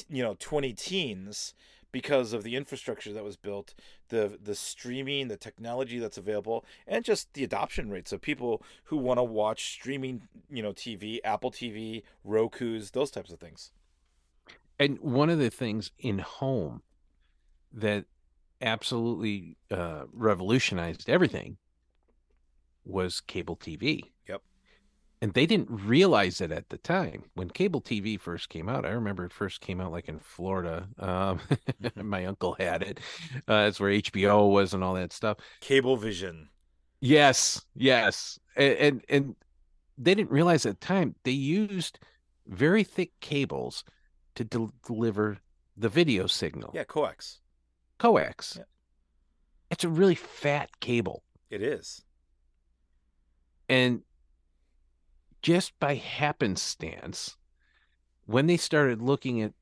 you know 20 teens because of the infrastructure that was built the the streaming the technology that's available and just the adoption rates of people who want to watch streaming you know tv apple tv roku's those types of things and one of the things in home that absolutely uh, revolutionized everything was cable TV. Yep. And they didn't realize it at the time when cable TV first came out. I remember it first came out like in Florida. Um, my uncle had it. Uh, that's where HBO was and all that stuff. cablevision Yes, yes, and, and and they didn't realize at the time they used very thick cables to del- deliver the video signal. yeah coax Coax. Yeah. It's a really fat cable, it is and just by happenstance, when they started looking at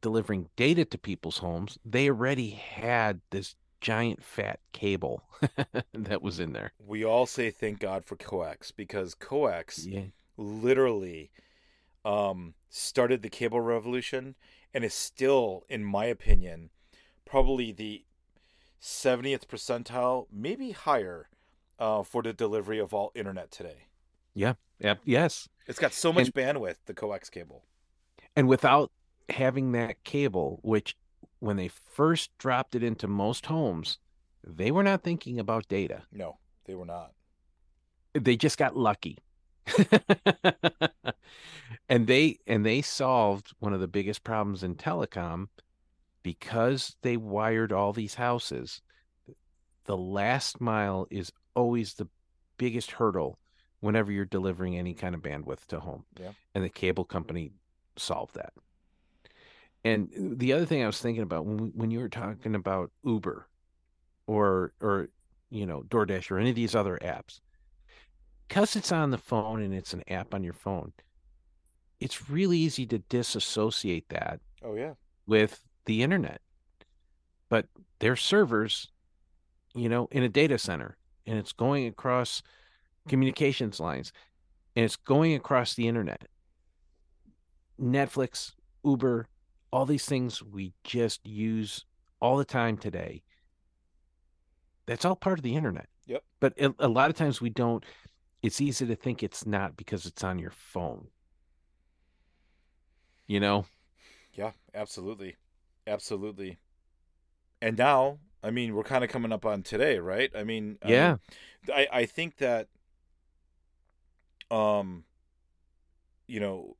delivering data to people's homes, they already had this giant fat cable that was in there. we all say thank god for coax because coax Yeah. literally um, started the cable revolution and is still, in my opinion, probably the 70th percentile, maybe higher, uh, for the delivery of all internet today. Yeah. Yep. Yes. It's got so much And- bandwidth, the coax cable. And without having that cable, which when they first dropped it into most homes, they were not thinking about data. No, they were not. They just got lucky. and they and they solved one of the biggest problems in telecom because they wired all these houses. The last mile is always the biggest hurdle whenever you're delivering any kind of bandwidth to home. Yeah. And the cable company solved that. And uh, the other thing I was thinking about when when you were talking about Uber or or you know DoorDash or any of these other apps, because it's on the phone and it's an app on your phone, it's really easy to disassociate that Oh yeah. with the internet. But they're servers, you know, in a data center and it's going across communications lines and it's going across the internet. Netflix, Uber, all these things we just use all the time today. That's all part of the internet. Yep. But a, lot of times we don't, it's easy to think it's not because it's on your phone. You know? Yeah, absolutely. Absolutely. And now, I mean, we're kind of coming up on today, right? I mean, I mean, Yeah. I, I think that um you know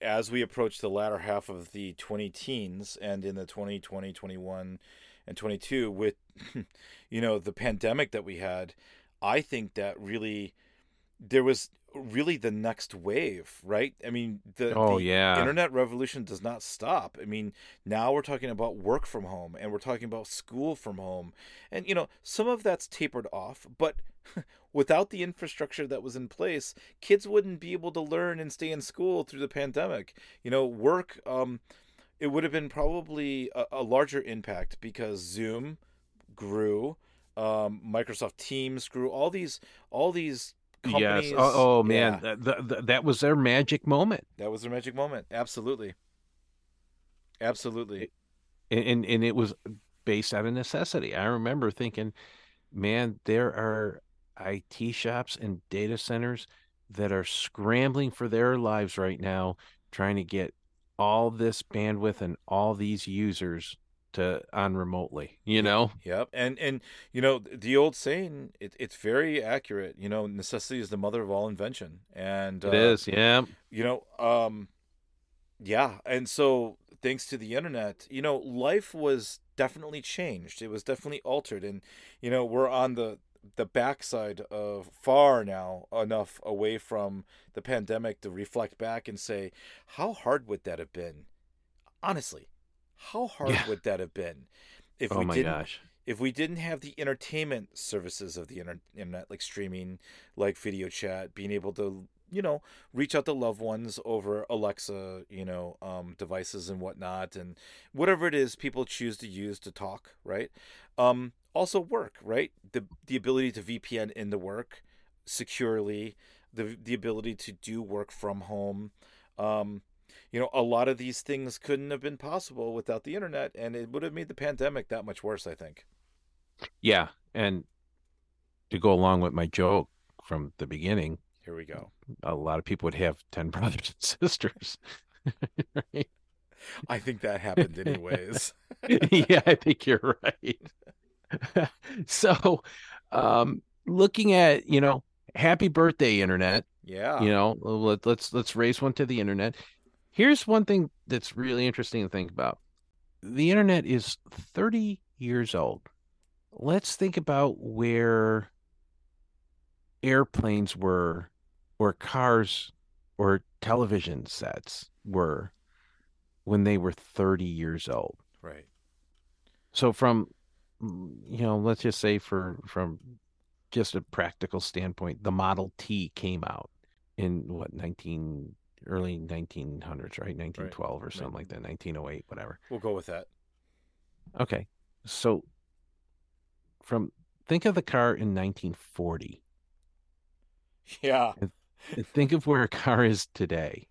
as we approach the latter half of the 20 teens and in the 2020 21 and 22 with you know the pandemic that we had i think that really there was really the next wave right? I mean the, Oh, the yeah. internet revolution does not stop. I mean now we're talking about work from home and we're talking about school from home. And you know some of that's tapered off but without the infrastructure that was in place kids wouldn't be able to learn and stay in school through the pandemic. You know work um it would have been probably a, a larger impact because zoom grew um microsoft teams grew all these all these companies Yes. Oh, oh man, yeah, that, that, that- was their magic moment. that was their magic moment absolutely absolutely And, and and it was based out of necessity. I remember thinking, man, there are IT shops and data centers that are scrambling for their lives right now, trying to get all this bandwidth and all these users to on remotely. You know? Yep, and and you know the old saying, it, it's very accurate. You know, necessity is the mother of all invention, and It uh, is. Yeah. You know, um, yeah, and so thanks to the internet, you know, life was definitely changed. It was definitely altered, and you know, we're on the the backside of far now enough away from the pandemic to reflect back and say, how hard would that have been? Honestly, how hard Yeah. would that have been if Oh we didn't gosh. if we didn't have the entertainment services of the inter- internet, like streaming, like video chat, being able to, you know, reach out to loved ones over Alexa, you know, um, devices and whatnot, and whatever it is people choose to use to talk, right? Um, also work, right? The the ability to VPN into work securely, the the ability to do work from home. Um, you know, a lot of these things couldn't have been possible without the internet, and it would have made the pandemic that much worse. I think. Yeah. And to go along with my joke from the beginning, Here we go. a lot of people would have 10 brothers and sisters. Right? I think that happened anyways. yeah, I think you're right. so, um, looking at, you know, happy birthday, internet. yeah. You know, let, let's let's raise one to the internet. Here's one thing that's really interesting to think about. The internet is 30 years old. Let's think about where airplanes were, or cars, or television sets were when they were 30 years old. Right. So from you know, let's just say for from just a practical standpoint, the Model T came out in what 19 early 1900s, right? 1912 or something like that, 1908, whatever. We'll go with that. Okay. So from think of the car in 1940 Yeah. and think of where a car is today.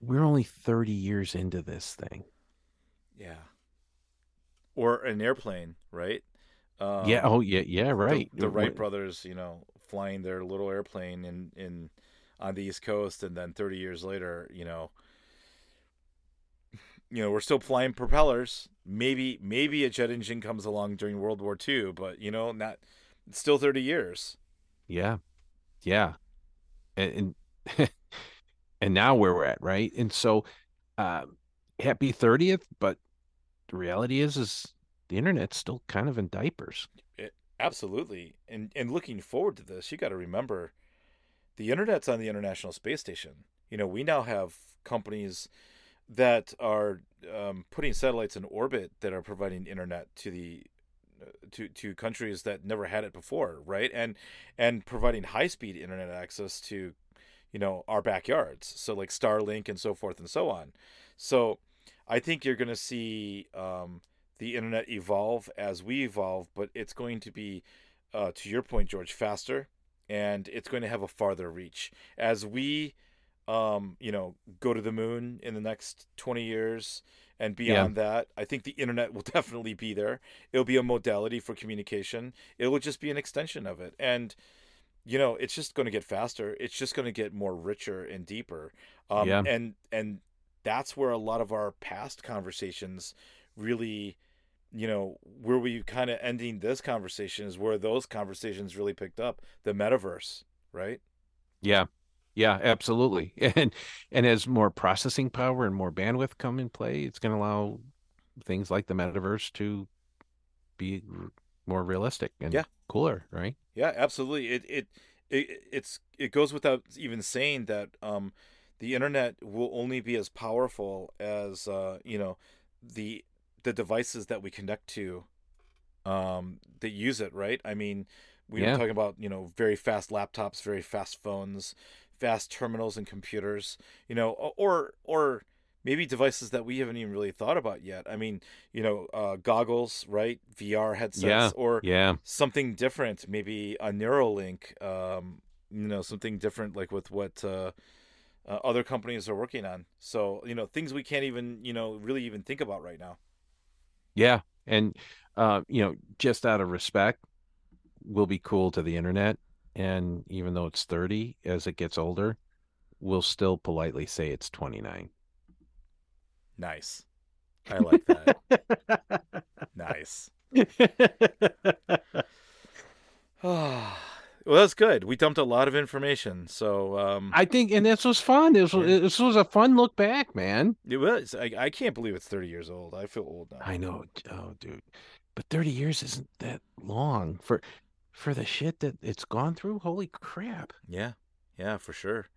we're only 30 years into this thing. Yeah. Or an airplane, right? Um, yeah. Oh, yeah. Yeah. Right. The, Wright brothers, you know, flying their little airplane in in on the East Coast, and then 30 years later, you know, you know, we're still flying propellers. Maybe maybe a jet engine comes along during World War II, but you know, not still 30 years. Yeah. Yeah. And and, and now where we're at, right? And so uh happy 30th, but the reality is is the internet's still kind of in diapers. Absolutely. And and looking forward to this, you got to remember the internet's on the International Space Station. You know, we now have companies that are um, putting satellites in orbit that are providing internet to the uh, to to countries that never had it before, right? And and providing high-speed internet access to you know our backyards. So like Starlink and so forth and so on. So I think you're going to see um, the internet evolve as we evolve, but it's going to be, uh, to your point, George, faster, and it's going to have a farther reach as we, um, you know, go to the moon in the next twenty years and beyond that. I think the internet will definitely be there. It'll be a modality for communication. It will just be an extension of it, and you know, it's just going to get faster. It's just going to get more richer and deeper. Um, Yeah. And and that's where a lot of our past conversations really you know where we kind of ending this conversation is where those conversations really picked up the metaverse right Yeah. Yeah, absolutely. And and as more processing power and more bandwidth come in play, it's going to allow things like the metaverse to be more realistic and Yeah. cooler, right? yeah absolutely it it, it it's it goes without even saying that um the internet will only be as powerful as uh you know the the devices that we connect to um that use it right i mean we were talking about you know very fast laptops very fast phones fast terminals and computers you know or or maybe devices that we haven't even really thought about yet i mean you know uh goggles right vr headsets Yeah. or Yeah. something different, maybe a Neuralink, um, you know, something different like with what uh, uh, other companies are working on. So, you know, things we can't even, you know, really even think about right now. Yeah. And uh, you know, just out of respect, we'll be cool to the internet. And even though it's 30, as it gets older, we'll still politely say it's 29. Nice. I like that. nice. well, that's good. We dumped a lot of information. So, um, I think, and this was fun. This was Yeah. this was a fun look back, man. it was. I, I can't believe it's 30 years old. I feel old now. I know, oh, dude, but 30 years isn't that long for for the shit that it's gone through. Holy crap! Yeah. Yeah, for sure.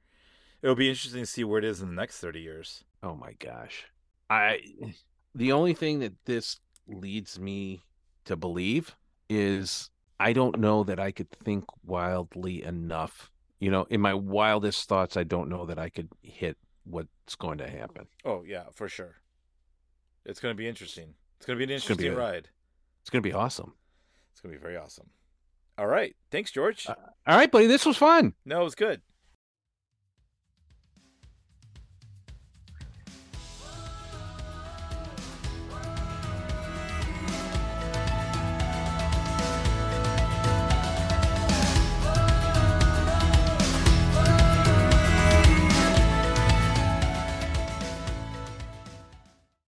It'll be interesting to see where it is in the next 30 years. Oh my gosh, I the only thing that this leads me to believe is I don't know that I could think wildly enough. You know, in my wildest thoughts, I don't know that I could hit what's going to happen. Oh yeah, for sure. It's going to be interesting. It's going to be an It's be interesting a- ride. It's going to be awesome. It's going to be very awesome. All right, thanks, George. Uh, All right, buddy, this was fun. no, it was good.